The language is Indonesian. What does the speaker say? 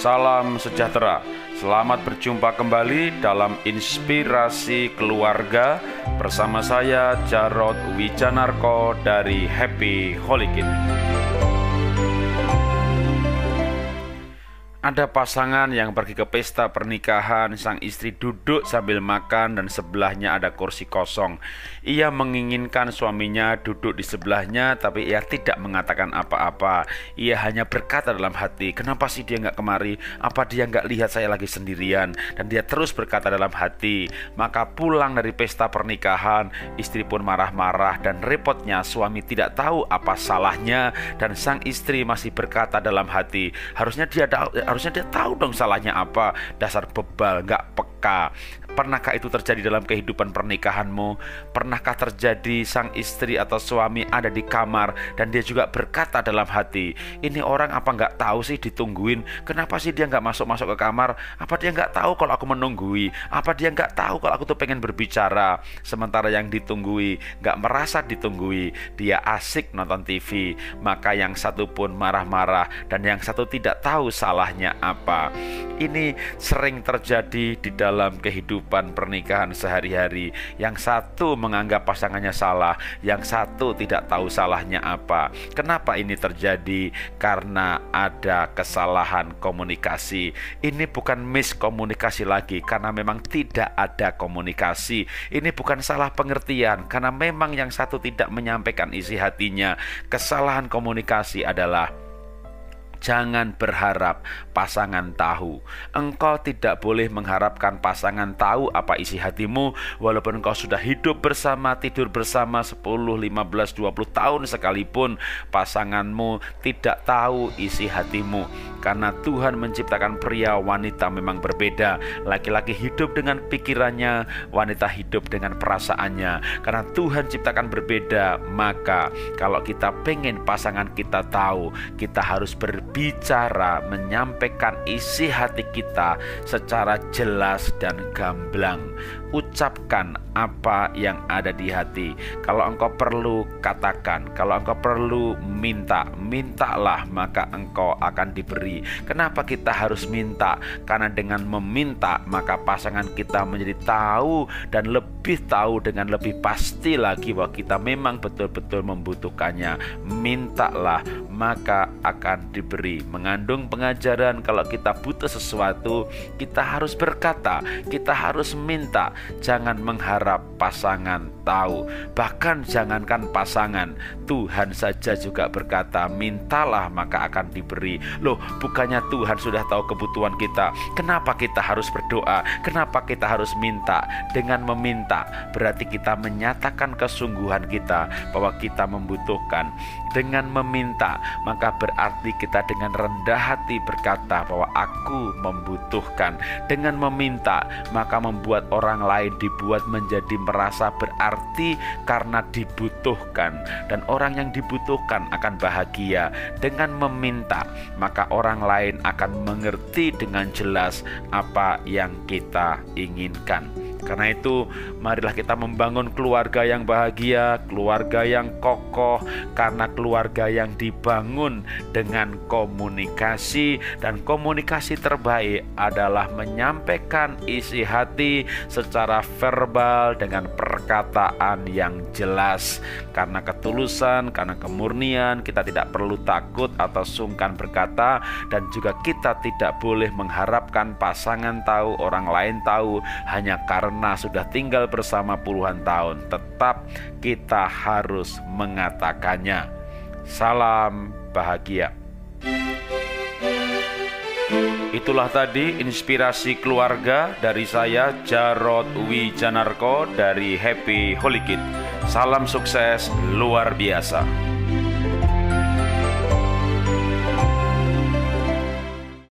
Salam sejahtera. Selamat berjumpa kembali dalam Inspirasi Keluarga bersama saya Jarod Wijanarko dari Happy Holy Kid. Ada pasangan yang pergi ke pesta pernikahan, sang istri duduk sambil makan dan sebelahnya ada kursi kosong. Ia menginginkan suaminya duduk di sebelahnya, tapi ia tidak mengatakan apa-apa. Ia hanya berkata dalam hati, kenapa sih dia nggak kemari? Apa dia nggak lihat saya lagi sendirian? Dan dia terus berkata dalam hati. Maka pulang dari pesta pernikahan, istri pun marah-marah dan repotnya suami tidak tahu apa salahnya dan sang istri masih berkata dalam hati, harusnya dia harusnya dia tahu dong salahnya apa. Dasar bebal nggak peka Pernahkah itu terjadi dalam kehidupan pernikahanmu? Pernahkah terjadi sang istri atau suami ada di kamar dan dia juga berkata dalam hati, ini orang apa nggak tahu sih ditungguin? Kenapa sih dia nggak masuk-masuk ke kamar? Apa dia nggak tahu kalau aku menunggui? Apa dia nggak tahu kalau aku tuh pengen berbicara? Sementara yang ditunggui nggak merasa ditunggui, dia asik nonton TV. Maka yang satu pun marah-marah dan yang satu tidak tahu salahnya apa. Ini sering terjadi di dalam kehidupan kehidupan pernikahan sehari-hari. Yang satu menganggap pasangannya salah, yang satu tidak tahu salahnya apa. Kenapa ini terjadi? Karena ada kesalahan komunikasi. Ini bukan miskomunikasi lagi karena memang tidak ada komunikasi. Ini bukan salah pengertian karena memang yang satu tidak menyampaikan isi hatinya. Kesalahan komunikasi adalah Jangan berharap pasangan tahu. Engkau tidak boleh mengharapkan pasangan tahu apa isi hatimu walaupun engkau sudah hidup bersama, tidur bersama 10, 15, 20 tahun sekalipun pasanganmu tidak tahu isi hatimu. Karena Tuhan menciptakan pria wanita memang berbeda. Laki-laki hidup dengan pikirannya, wanita hidup dengan perasaannya. Karena Tuhan ciptakan berbeda, maka kalau kita pengen pasangan kita tahu, kita harus ber berbicara, menyampaikan isi hati kita secara jelas dan gamblang ucapkan apa yang ada di hati. Kalau engkau perlu katakan, kalau engkau perlu minta, mintalah maka engkau akan diberi. Kenapa kita harus minta? Karena dengan meminta maka pasangan kita menjadi tahu dan lebih tahu dengan lebih pasti lagi bahwa kita memang betul-betul membutuhkannya. Mintalah maka akan diberi. Mengandung pengajaran kalau kita butuh sesuatu, kita harus berkata, kita harus minta jangan mengharap pasangan tahu. Bahkan jangankan pasangan, Tuhan saja juga berkata, "Mintalah maka akan diberi." Loh, bukannya Tuhan sudah tahu kebutuhan kita? Kenapa kita harus berdoa? Kenapa kita harus minta? Dengan meminta, berarti kita menyatakan kesungguhan kita bahwa kita membutuhkan. Dengan meminta, maka berarti kita dengan rendah hati berkata bahwa aku membutuhkan. Dengan meminta, maka membuat orang lain dibuat menjadi merasa berarti karena dibutuhkan dan orang yang dibutuhkan akan bahagia dengan meminta maka orang lain akan mengerti dengan jelas apa yang kita inginkan. Karena itu, marilah kita membangun keluarga yang bahagia, keluarga yang kokoh, karena keluarga yang dibangun dengan komunikasi, dan komunikasi terbaik adalah menyampaikan isi hati secara verbal dengan perkataan yang jelas. Karena ketulusan, karena kemurnian, kita tidak perlu takut atau sungkan berkata, dan juga kita tidak boleh mengharapkan pasangan tahu, orang lain tahu, hanya karena karena sudah tinggal bersama puluhan tahun, tetap kita harus mengatakannya. Salam bahagia. Itulah tadi inspirasi keluarga dari saya Jarod Wijanarko dari Happy Holy Kid. Salam sukses luar biasa.